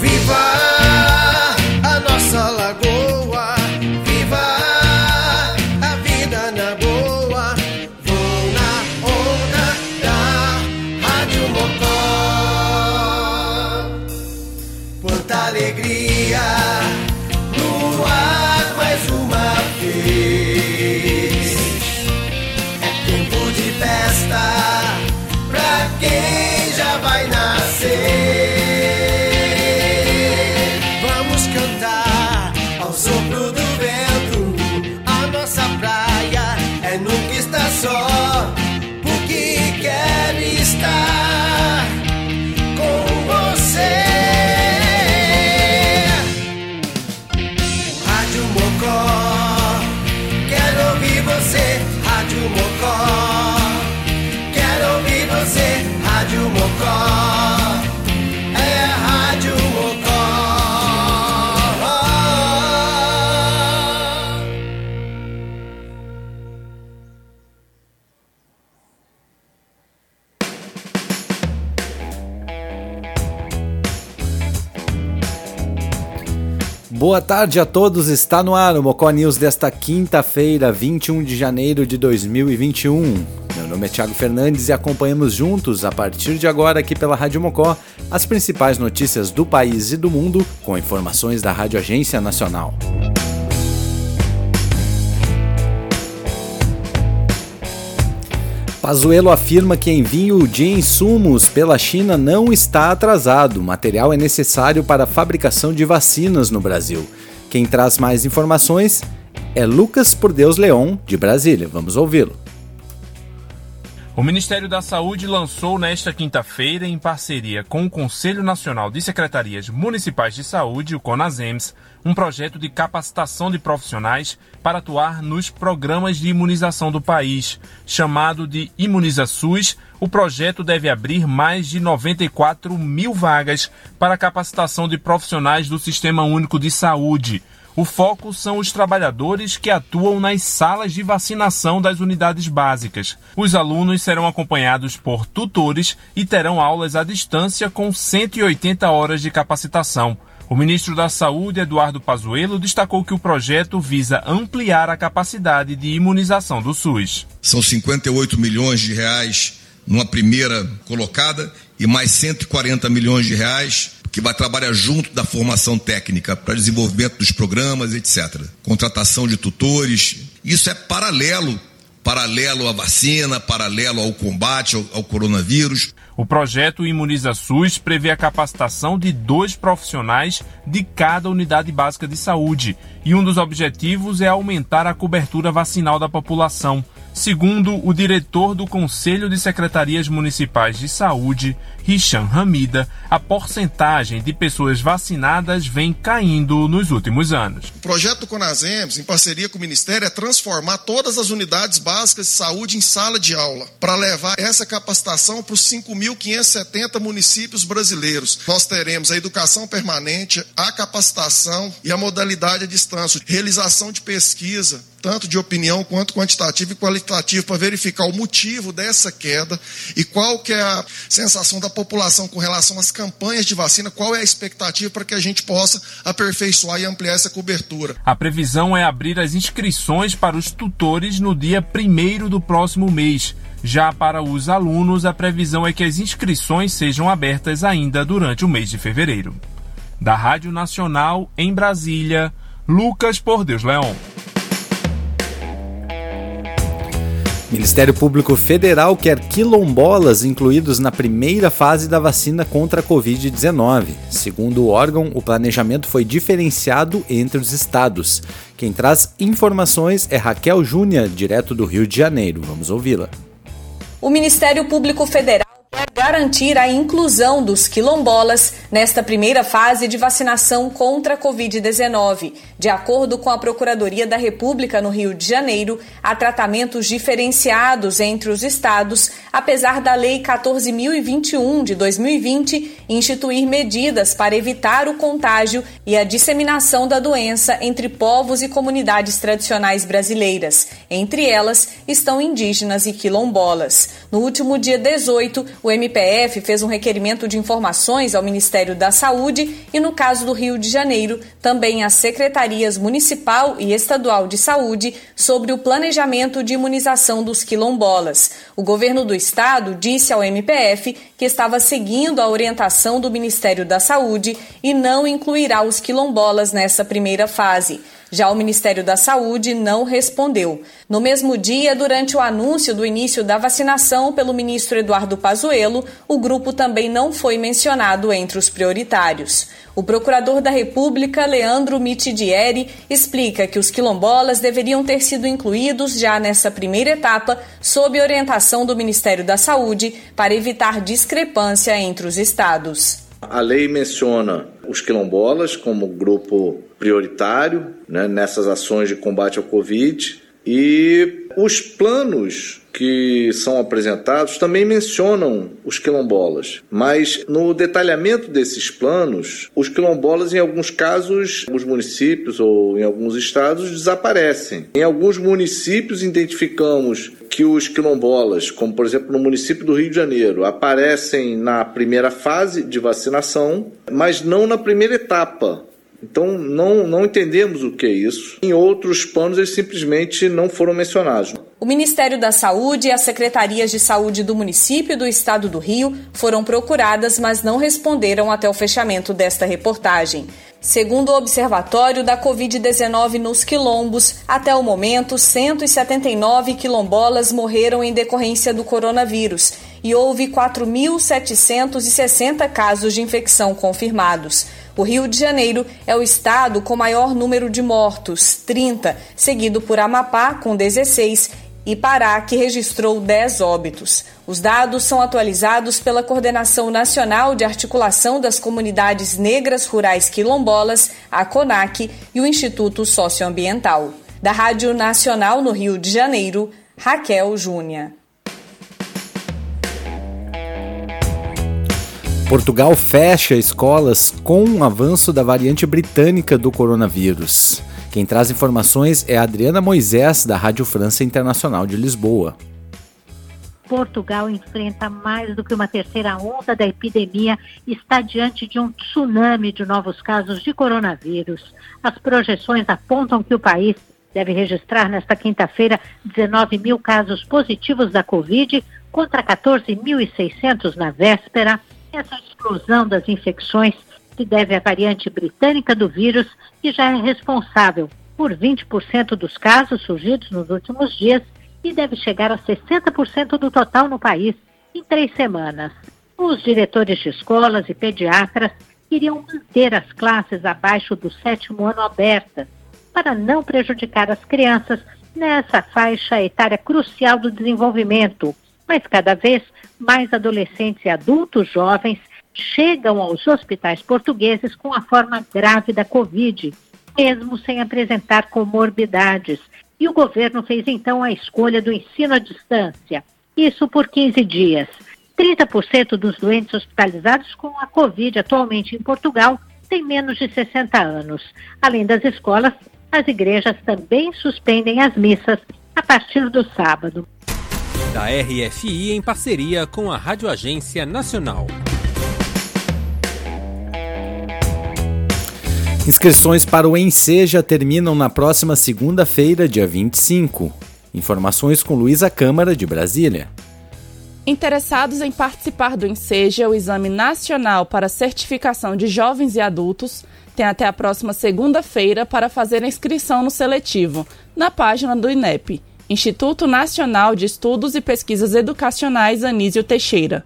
Viva! Boa tarde a todos, está no ar o Mocó News desta quinta-feira, 21 de janeiro de 2021. Meu nome é Thiago Fernandes e acompanhamos juntos, a partir de agora aqui pela Rádio Mocó, as principais notícias do país e do mundo com informações da Rádio Agência Nacional. Pazuello afirma que envio de insumos pela China não está atrasado. Material é necessário para a fabricação de vacinas no Brasil. Quem traz mais informações é Lucas Por Deus Leon, de Brasília. Vamos ouvi-lo. O Ministério da Saúde lançou nesta quinta-feira, em parceria com o Conselho Nacional de Secretarias Municipais de Saúde, o CONASEMS, um projeto de capacitação de profissionais para atuar nos programas de imunização do país. Chamado de Imuniza SUS, o projeto deve abrir mais de 94 mil vagas para capacitação de profissionais do Sistema Único de Saúde. O foco são os trabalhadores que atuam nas salas de vacinação das unidades básicas. Os alunos serão acompanhados por tutores e terão aulas à distância com 180 horas de capacitação. O ministro da Saúde, Eduardo Pazuello, destacou que o projeto visa ampliar a capacidade de imunização do SUS. São 58 milhões de reais numa primeira colocada e mais 140 milhões de reais que vai trabalhar junto da formação técnica para desenvolvimento dos programas, etc. Contratação de tutores. Isso é paralelo, paralelo à vacina, paralelo ao combate ao, ao coronavírus. O projeto Imuniza SUS prevê a capacitação de dois profissionais de cada unidade básica de saúde, e um dos objetivos é aumentar a cobertura vacinal da população. Segundo o diretor do Conselho de Secretarias Municipais de Saúde, Richan Hamida, a porcentagem de pessoas vacinadas vem caindo nos últimos anos. O projeto do em parceria com o Ministério, é transformar todas as unidades básicas de saúde em sala de aula, para levar essa capacitação para os 5.570 municípios brasileiros. Nós teremos a educação permanente, a capacitação e a modalidade à distância, realização de pesquisa, tanto de opinião quanto quantitativo e qualitativo, para verificar o motivo dessa queda e qual que é a sensação da população com relação às campanhas de vacina, qual é a expectativa para que a gente possa aperfeiçoar e ampliar essa cobertura. A previsão é abrir as inscrições para os tutores no dia 1 do próximo mês. Já para os alunos, a previsão é que as inscrições sejam abertas ainda durante o mês de fevereiro. Da Rádio Nacional, em Brasília, Lucas Por Deus Leão. Ministério Público Federal quer quilombolas incluídos na primeira fase da vacina contra a Covid-19. Segundo o órgão, o planejamento foi diferenciado entre os estados. Quem traz informações é Raquel Júnior, direto do Rio de Janeiro. Vamos ouvi-la. O Ministério Público Federal quer garantir a inclusão dos quilombolas nesta primeira fase de vacinação contra a Covid-19. De acordo com a Procuradoria da República no Rio de Janeiro, há tratamentos diferenciados entre os estados, apesar da Lei 14.021 de 2020 instituir medidas para evitar o contágio e a disseminação da doença entre povos e comunidades tradicionais brasileiras. Entre elas estão indígenas e quilombolas. No último dia 18, o MPF fez um requerimento de informações ao Ministério da Saúde e, no caso do Rio de Janeiro, também às secretarias municipal e estadual de saúde sobre o planejamento de imunização dos quilombolas. O governo do estado disse ao MPF que estava seguindo a orientação do Ministério da Saúde e não incluirá os quilombolas nessa primeira fase. Já o Ministério da Saúde não respondeu. No mesmo dia, durante o anúncio do início da vacinação pelo ministro Eduardo Pazuello, o grupo também não foi mencionado entre os prioritários. O procurador da República, Leandro Mitidieri, explica que os quilombolas deveriam ter sido incluídos já nessa primeira etapa, sob orientação do Ministério da Saúde, para evitar discrepância entre os estados. A lei menciona os quilombolas como grupo prioritário né, nessas ações de combate ao Covid e os planos que são apresentados também mencionam os quilombolas, mas no detalhamento desses planos, os quilombolas, em alguns casos, os municípios ou em alguns estados, desaparecem. Em alguns municípios, identificamos que os quilombolas, como por exemplo no município do Rio de Janeiro, aparecem na primeira fase de vacinação, mas não na primeira etapa. Então, não, não entendemos o que é isso. Em outros planos, eles simplesmente não foram mencionados. O Ministério da Saúde e as secretarias de saúde do município e do estado do Rio foram procuradas, mas não responderam até o fechamento desta reportagem. Segundo o Observatório da Covid-19 nos quilombos, até o momento, 179 quilombolas morreram em decorrência do coronavírus e houve 4.760 casos de infecção confirmados. O Rio de Janeiro é o estado com maior número de mortos, 30, seguido por Amapá, com 16, e Pará, que registrou 10 óbitos. Os dados são atualizados pela Coordenação Nacional de Articulação das Comunidades Negras Rurais Quilombolas, a CONAC, e o Instituto Socioambiental. Da Rádio Nacional no Rio de Janeiro, Raquel Júnior. Portugal fecha escolas com o avanço da variante britânica do coronavírus. Quem traz informações é a Adriana Moisés, da Rádio França Internacional de Lisboa. Portugal enfrenta mais do que uma terceira onda da epidemia e está diante de um tsunami de novos casos de coronavírus. As projeções apontam que o país deve registrar nesta quinta-feira 19 mil casos positivos da Covid, contra 14.600 na véspera essa explosão das infecções se deve à variante britânica do vírus, que já é responsável por 20% dos casos surgidos nos últimos dias e deve chegar a 60% do total no país em três semanas. Os diretores de escolas e pediatras queriam manter as classes abaixo do sétimo ano abertas, para não prejudicar as crianças nessa faixa etária crucial do desenvolvimento, mas cada vez mais adolescentes e adultos jovens chegam aos hospitais portugueses com a forma grave da Covid, mesmo sem apresentar comorbidades. E o governo fez então a escolha do ensino à distância, isso por 15 dias. 30% dos doentes hospitalizados com a Covid atualmente em Portugal têm menos de 60 anos. Além das escolas, as igrejas também suspendem as missas a partir do sábado da RFI em parceria com a Rádio Agência Nacional. Inscrições para o Enseja terminam na próxima segunda-feira, dia 25. Informações com Luísa Câmara, de Brasília. Interessados em participar do Enseja, o Exame Nacional para Certificação de Jovens e Adultos, têm até a próxima segunda-feira para fazer a inscrição no seletivo, na página do INEP Instituto Nacional de Estudos e Pesquisas Educacionais Anísio Teixeira.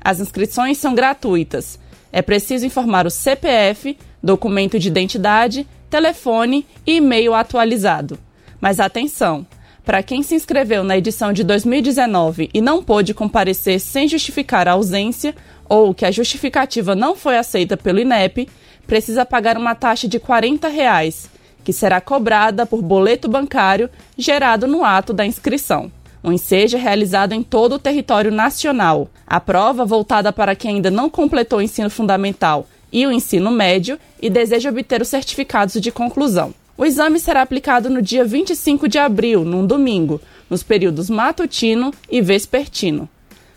As inscrições são gratuitas. É preciso informar o CPF, documento de identidade, telefone e e-mail atualizado. Mas atenção! Para quem se inscreveu na edição de 2019 e não pôde comparecer sem justificar a ausência ou que a justificativa não foi aceita pelo INEP, precisa pagar uma taxa de 40 reais que será cobrada por boleto bancário gerado no ato da inscrição. O ensejo é realizado em todo o território nacional. A prova, voltada para quem ainda não completou o ensino fundamental e o ensino médio e deseja obter os certificados de conclusão. O exame será aplicado no dia 25 de abril, num domingo, nos períodos matutino e vespertino.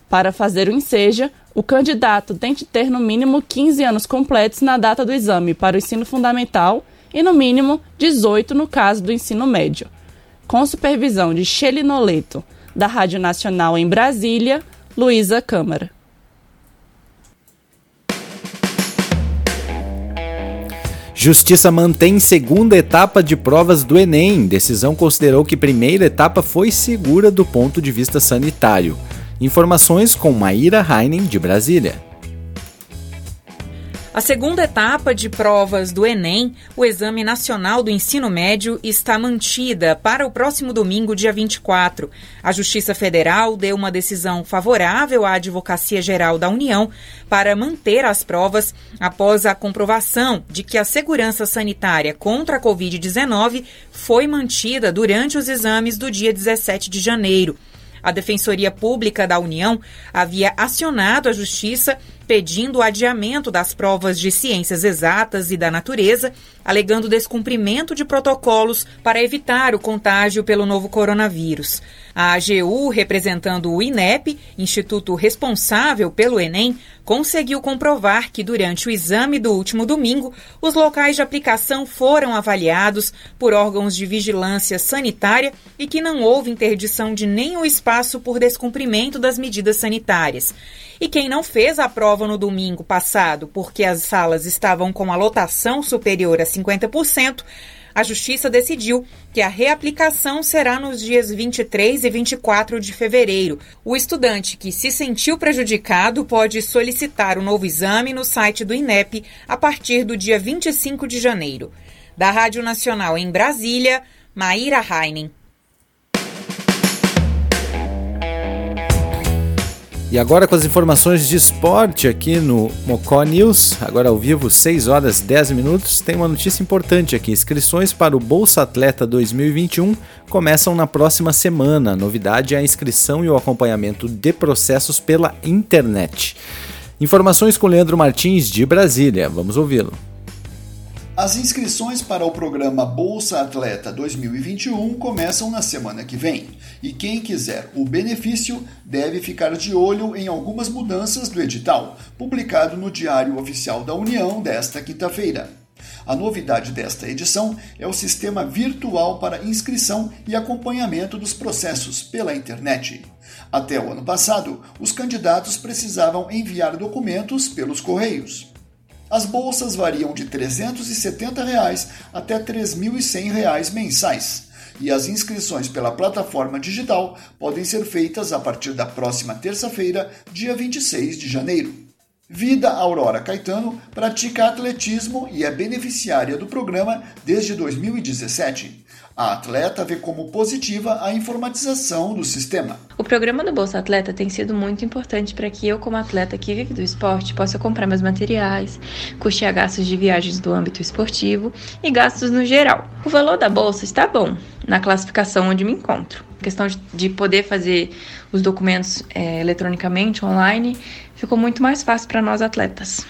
Para fazer o enseja, o candidato tem de ter no mínimo 15 anos completos na data do exame para o ensino fundamental e no mínimo 18 no caso do ensino médio. Com supervisão de Shelly Noleto, da Rádio Nacional em Brasília, Luísa Câmara. Justiça mantém segunda etapa de provas do Enem. Decisão considerou que primeira etapa foi segura do ponto de vista sanitário. Informações com Maíra Heinen, de Brasília. A segunda etapa de provas do Enem, o Exame Nacional do Ensino Médio, está mantida para o próximo domingo, dia 24. A Justiça Federal deu uma decisão favorável à Advocacia Geral da União para manter as provas após a comprovação de que a segurança sanitária contra a Covid-19 foi mantida durante os exames do dia 17 de janeiro. A Defensoria Pública da União havia acionado a Justiça pedindo o adiamento das provas de ciências exatas e da natureza, alegando descumprimento de protocolos para evitar o contágio pelo novo coronavírus. A AGU, representando o INEP, instituto responsável pelo Enem, conseguiu comprovar que durante o exame do último domingo, os locais de aplicação foram avaliados por órgãos de vigilância sanitária e que não houve interdição de nenhum espaço por descumprimento das medidas sanitárias. E quem não fez a prova no domingo passado porque as salas estavam com a lotação superior a 50%, a Justiça decidiu que a reaplicação será nos dias 23 e 24 de fevereiro. O estudante que se sentiu prejudicado pode solicitar o um novo exame no site do INEP a partir do dia 25 de janeiro. Da Rádio Nacional em Brasília, Maíra Heinen. E agora com as informações de esporte aqui no Mocó News, agora ao vivo, 6 horas 10 minutos, tem uma notícia importante aqui. Inscrições para o Bolsa Atleta 2021 começam na próxima semana. Novidade é a inscrição e o acompanhamento de processos pela internet. Informações com Leandro Martins de Brasília. Vamos ouvi-lo. As inscrições para o programa Bolsa Atleta 2021 começam na semana que vem, e quem quiser o benefício deve ficar de olho em algumas mudanças do edital, publicado no Diário Oficial da União desta quinta-feira. A novidade desta edição é o sistema virtual para inscrição e acompanhamento dos processos pela internet. Até o ano passado, os candidatos precisavam enviar documentos pelos correios. As bolsas variam de 370 reais até 3.100 reais mensais. E as inscrições pela plataforma digital podem ser feitas a partir da próxima terça-feira, dia 26 de janeiro. Vida Aurora Caetano pratica atletismo e é beneficiária do programa desde 2017. A atleta vê como positiva a informatização do sistema. O programa do Bolsa Atleta tem sido muito importante para que eu, como atleta que vive do esporte, possa comprar meus materiais, custear gastos de viagens do âmbito esportivo e gastos no geral. O valor da bolsa está bom na classificação onde me encontro. A questão de poder fazer os documentos é, eletronicamente, online, ficou muito mais fácil para nós atletas.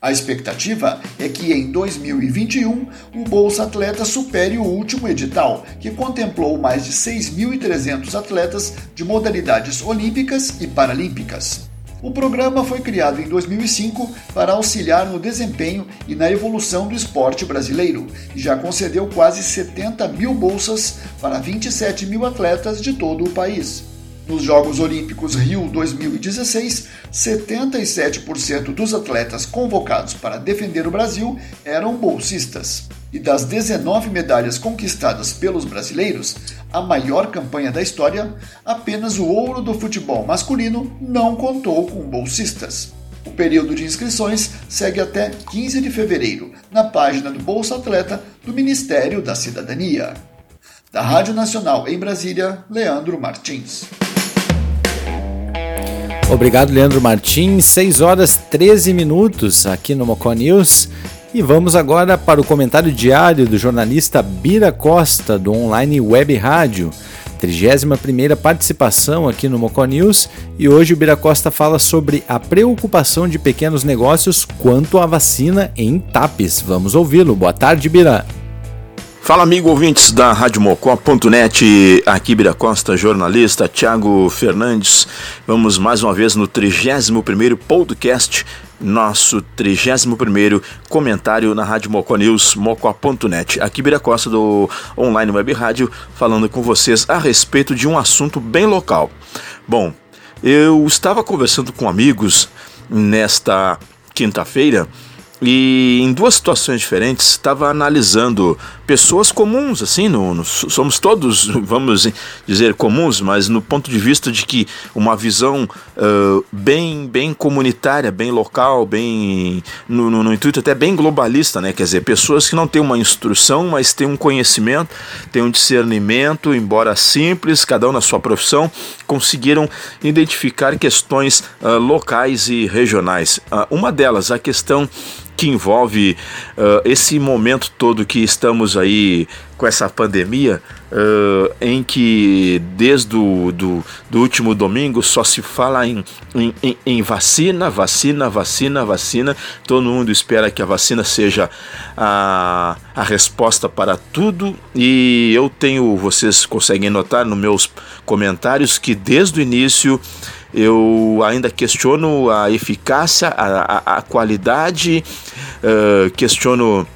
A expectativa é que em 2021 o Bolsa Atleta supere o último edital, que contemplou mais de 6.300 atletas de modalidades olímpicas e paralímpicas. O programa foi criado em 2005 para auxiliar no desempenho e na evolução do esporte brasileiro e já concedeu quase 70 mil bolsas para 27 mil atletas de todo o país. Nos Jogos Olímpicos Rio 2016, 77% dos atletas convocados para defender o Brasil eram bolsistas. E das 19 medalhas conquistadas pelos brasileiros, a maior campanha da história, apenas o ouro do futebol masculino não contou com bolsistas. O período de inscrições segue até 15 de fevereiro, na página do Bolsa Atleta do Ministério da Cidadania. Da Rádio Nacional em Brasília, Leandro Martins. Obrigado, Leandro Martins. 6 horas 13 minutos aqui no Mocó News. E vamos agora para o comentário diário do jornalista Bira Costa, do online Web Rádio. 31ª participação aqui no Mocó News e hoje o Bira Costa fala sobre a preocupação de pequenos negócios quanto à vacina em TAPES. Vamos ouvi-lo. Boa tarde, Bira. Fala amigo ouvintes da Rádio Mocó.net, aqui Bira Costa, jornalista, Thiago Fernandes. Vamos mais uma vez no 31º podcast, nosso 31º comentário na Rádio Mocó News, mocó.net. Aqui Bira Costa do Online Web Rádio, falando com vocês a respeito de um assunto bem local. Bom, eu estava conversando com amigos nesta quinta-feira e em duas situações diferentes estava analisando pessoas comuns, assim, no, no, somos todos, vamos dizer, comuns, mas no ponto de vista de que uma visão uh, bem, bem comunitária, bem local, bem no, no, no, intuito até bem globalista, né? Quer dizer, pessoas que não têm uma instrução, mas têm um conhecimento, têm um discernimento, embora simples, cada um na sua profissão, conseguiram identificar questões uh, locais e regionais. Uh, uma delas, a questão que envolve uh, esse momento todo que estamos aí com essa pandemia, uh, em que desde o do, do último domingo só se fala em, em, em, vacina, vacina, vacina, vacina. Todo mundo espera que a vacina seja a, a resposta para tudo. E eu tenho, vocês conseguem notar nos meus comentários que desde o início eu ainda questiono a eficácia, a, a, a qualidade, uh, questiono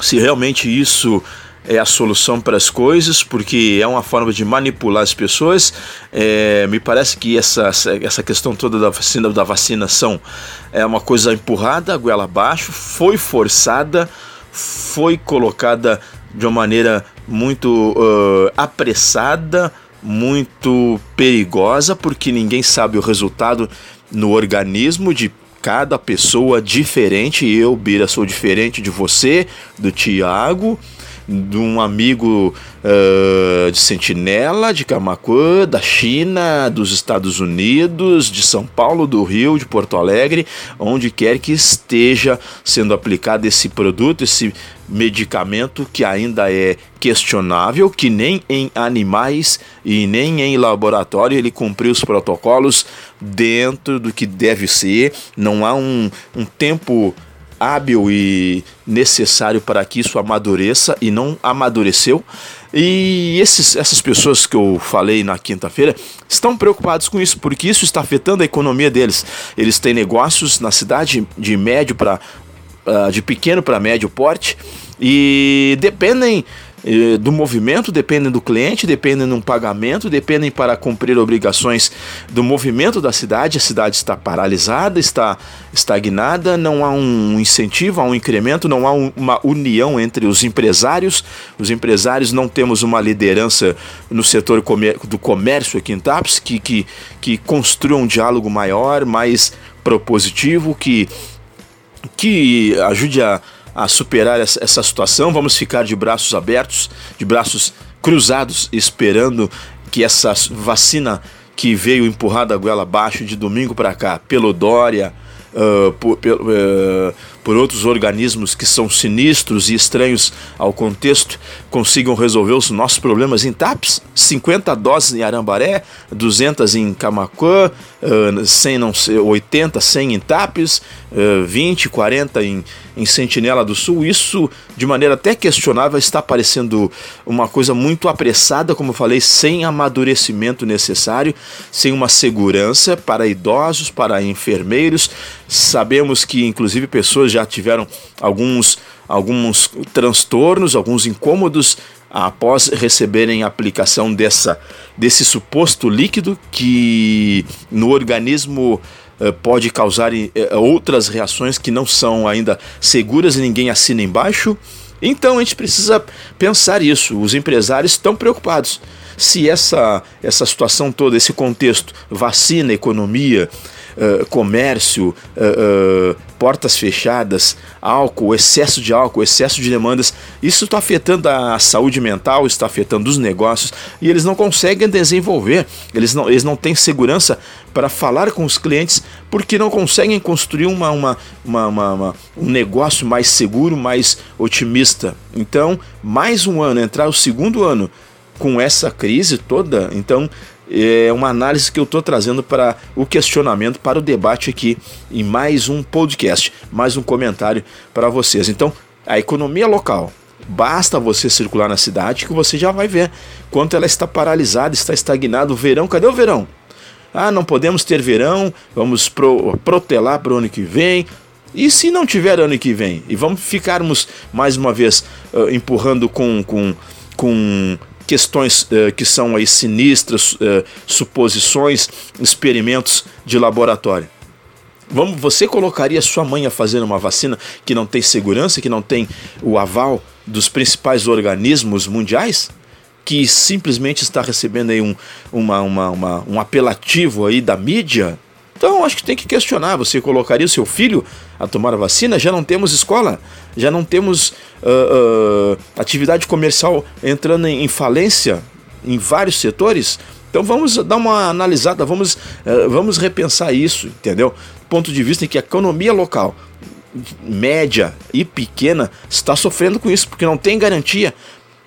se realmente isso é a solução para as coisas, porque é uma forma de manipular as pessoas. É, me parece que essa, essa questão toda da vacina, da vacinação é uma coisa empurrada, goela abaixo, foi forçada, foi colocada de uma maneira muito uh, apressada, muito perigosa, porque ninguém sabe o resultado no organismo de cada pessoa diferente. Eu, Bira, sou diferente de você, do Tiago, de um amigo uh, de Sentinela, de Camacuã, da China, dos Estados Unidos, de São Paulo, do Rio, de Porto Alegre, onde quer que esteja sendo aplicado esse produto, esse medicamento que ainda é questionável, que nem em animais e nem em laboratório ele cumpriu os protocolos dentro do que deve ser, não há um, um tempo hábil e necessário para que isso amadureça e não amadureceu. E esses, essas pessoas que eu falei na quinta-feira estão preocupados com isso, porque isso está afetando a economia deles. Eles têm negócios na cidade de médio para uh, de pequeno para médio porte e dependem do movimento, dependem do cliente, dependem do pagamento, dependem para cumprir obrigações do movimento da cidade. A cidade está paralisada, está estagnada, não há um incentivo, há um incremento, não há uma união entre os empresários. Os empresários não temos uma liderança no setor do comércio aqui em TAPS que, que, que construa um diálogo maior, mais propositivo, que, que ajude a a superar essa, situação. Vamos ficar de braços abertos, de braços cruzados, esperando que essa vacina que veio empurrada a goela abaixo de domingo para cá pelo Dória, uh, por, uh, por outros organismos que são sinistros e estranhos ao contexto, consigam resolver os nossos problemas em TAPS. 50 doses em Arambaré, 200 em Camacuã, uh, 100, não sei, 80, 100 em TAPS, uh, 20, 40 em, em Sentinela do Sul. Isso, de maneira até questionável, está parecendo uma coisa muito apressada, como eu falei, sem amadurecimento necessário, sem uma segurança para idosos, para enfermeiros. Sabemos que, inclusive, pessoas já tiveram alguns, alguns transtornos, alguns incômodos após receberem a aplicação dessa, desse suposto líquido que no organismo eh, pode causar eh, outras reações que não são ainda seguras e ninguém assina embaixo. Então a gente precisa pensar isso. Os empresários estão preocupados. Se essa, essa situação toda, esse contexto, vacina, economia, uh, comércio, uh, uh, portas fechadas, álcool, excesso de álcool, excesso de demandas, isso está afetando a saúde mental, está afetando os negócios e eles não conseguem desenvolver, eles não, eles não têm segurança para falar com os clientes porque não conseguem construir uma, uma, uma, uma, um negócio mais seguro, mais otimista. Então, mais um ano, entrar o segundo ano com essa crise toda, então é uma análise que eu estou trazendo para o questionamento, para o debate aqui em mais um podcast, mais um comentário para vocês. Então, a economia local, Basta você circular na cidade que você já vai ver quanto ela está paralisada, está estagnada. O verão, cadê o verão? Ah, não podemos ter verão, vamos pro, protelar para o ano que vem. E se não tiver ano que vem? E vamos ficarmos mais uma vez uh, empurrando com, com, com questões uh, que são aí sinistras, uh, suposições, experimentos de laboratório. Vamos, você colocaria sua mãe a fazer uma vacina que não tem segurança, que não tem o aval dos principais organismos mundiais? Que simplesmente está recebendo aí um, uma, uma, uma, um apelativo aí da mídia? Então acho que tem que questionar. Você colocaria o seu filho a tomar a vacina? Já não temos escola, já não temos uh, uh, atividade comercial entrando em, em falência em vários setores. Então vamos dar uma analisada, vamos, uh, vamos repensar isso, entendeu? ponto de vista em que a economia local, média e pequena, está sofrendo com isso, porque não tem garantia,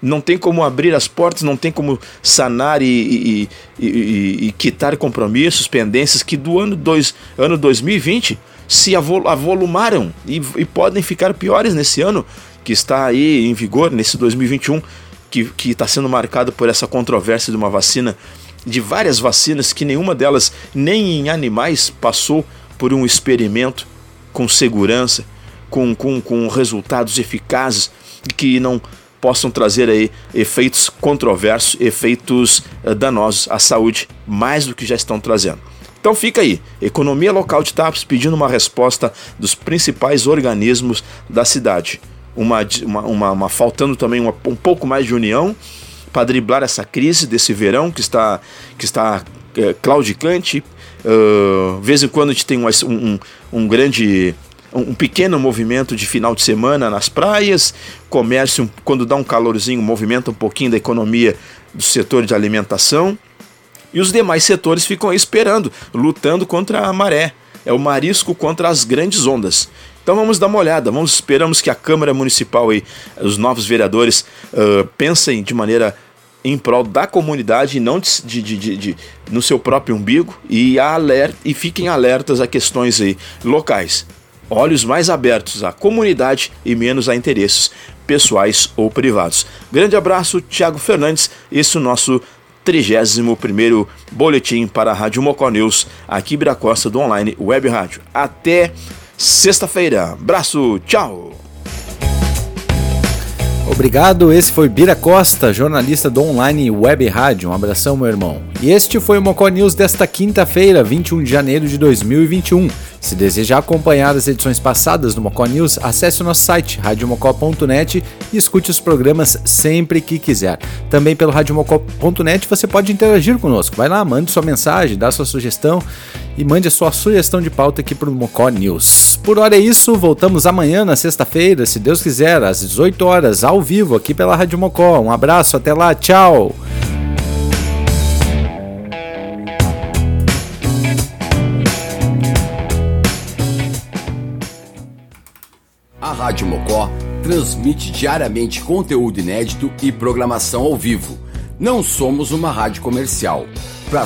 não tem como abrir as portas, não tem como sanar e, e, e, e quitar compromissos, pendências que do ano, dois, ano 2020 se avolumaram e, podem ficar piores nesse ano que está aí em vigor, nesse 2021, que está sendo marcado por essa controvérsia de uma vacina, de várias vacinas, que nenhuma delas, nem em animais, passou por um experimento com segurança, com, com, com resultados eficazes que não possam trazer aí efeitos controversos, efeitos uh, danosos à saúde, mais do que já estão trazendo. Então fica aí, economia local de TAPS pedindo uma resposta dos principais organismos da cidade. Uma, uma, uma, uma faltando também uma, um pouco mais de união para driblar essa crise desse verão que está, que está é, claudicante, Uh, vez em quando a gente tem um, um, um grande um pequeno movimento de final de semana nas praias, comércio, quando dá um calorzinho, movimenta um pouquinho da economia do setor de alimentação, e os demais setores ficam esperando, lutando contra a maré. É o marisco contra as grandes ondas. Então vamos dar uma olhada, vamos esperamos que a Câmara Municipal e os novos vereadores uh, pensem de maneira em prol da comunidade e não de, de, de, de, no seu próprio umbigo e, e fiquem alertas a questões aí locais. Olhos mais abertos à comunidade e menos a interesses pessoais ou privados. Grande abraço, Thiago Fernandes. Esse é o nosso 31 boletim para a Rádio Mocó News, aqui Bira Costa do Online Web Rádio. Até sexta-feira. Abraço, tchau! Obrigado, esse foi Bira Costa, jornalista do Online Web Rádio. Um abração, meu irmão. E este foi o Mocó News desta quinta-feira, 21 de janeiro de 2021. Se desejar acompanhar as edições passadas do Mocó News, acesse o nosso site radiomocó.net e escute os programas sempre que quiser. Também pelo radiomocó.net você pode interagir conosco. Vai lá, mande sua mensagem, dá sua sugestão e mande a sua sugestão de pauta aqui para o Mocó News. Por hora é isso, voltamos amanhã na sexta-feira, se Deus quiser, às 18 horas, ao vivo aqui pela Rádio Mocó. Um abraço, até lá, tchau! Rádio Mocó transmite diariamente conteúdo inédito e programação ao vivo. Não somos uma rádio comercial. Para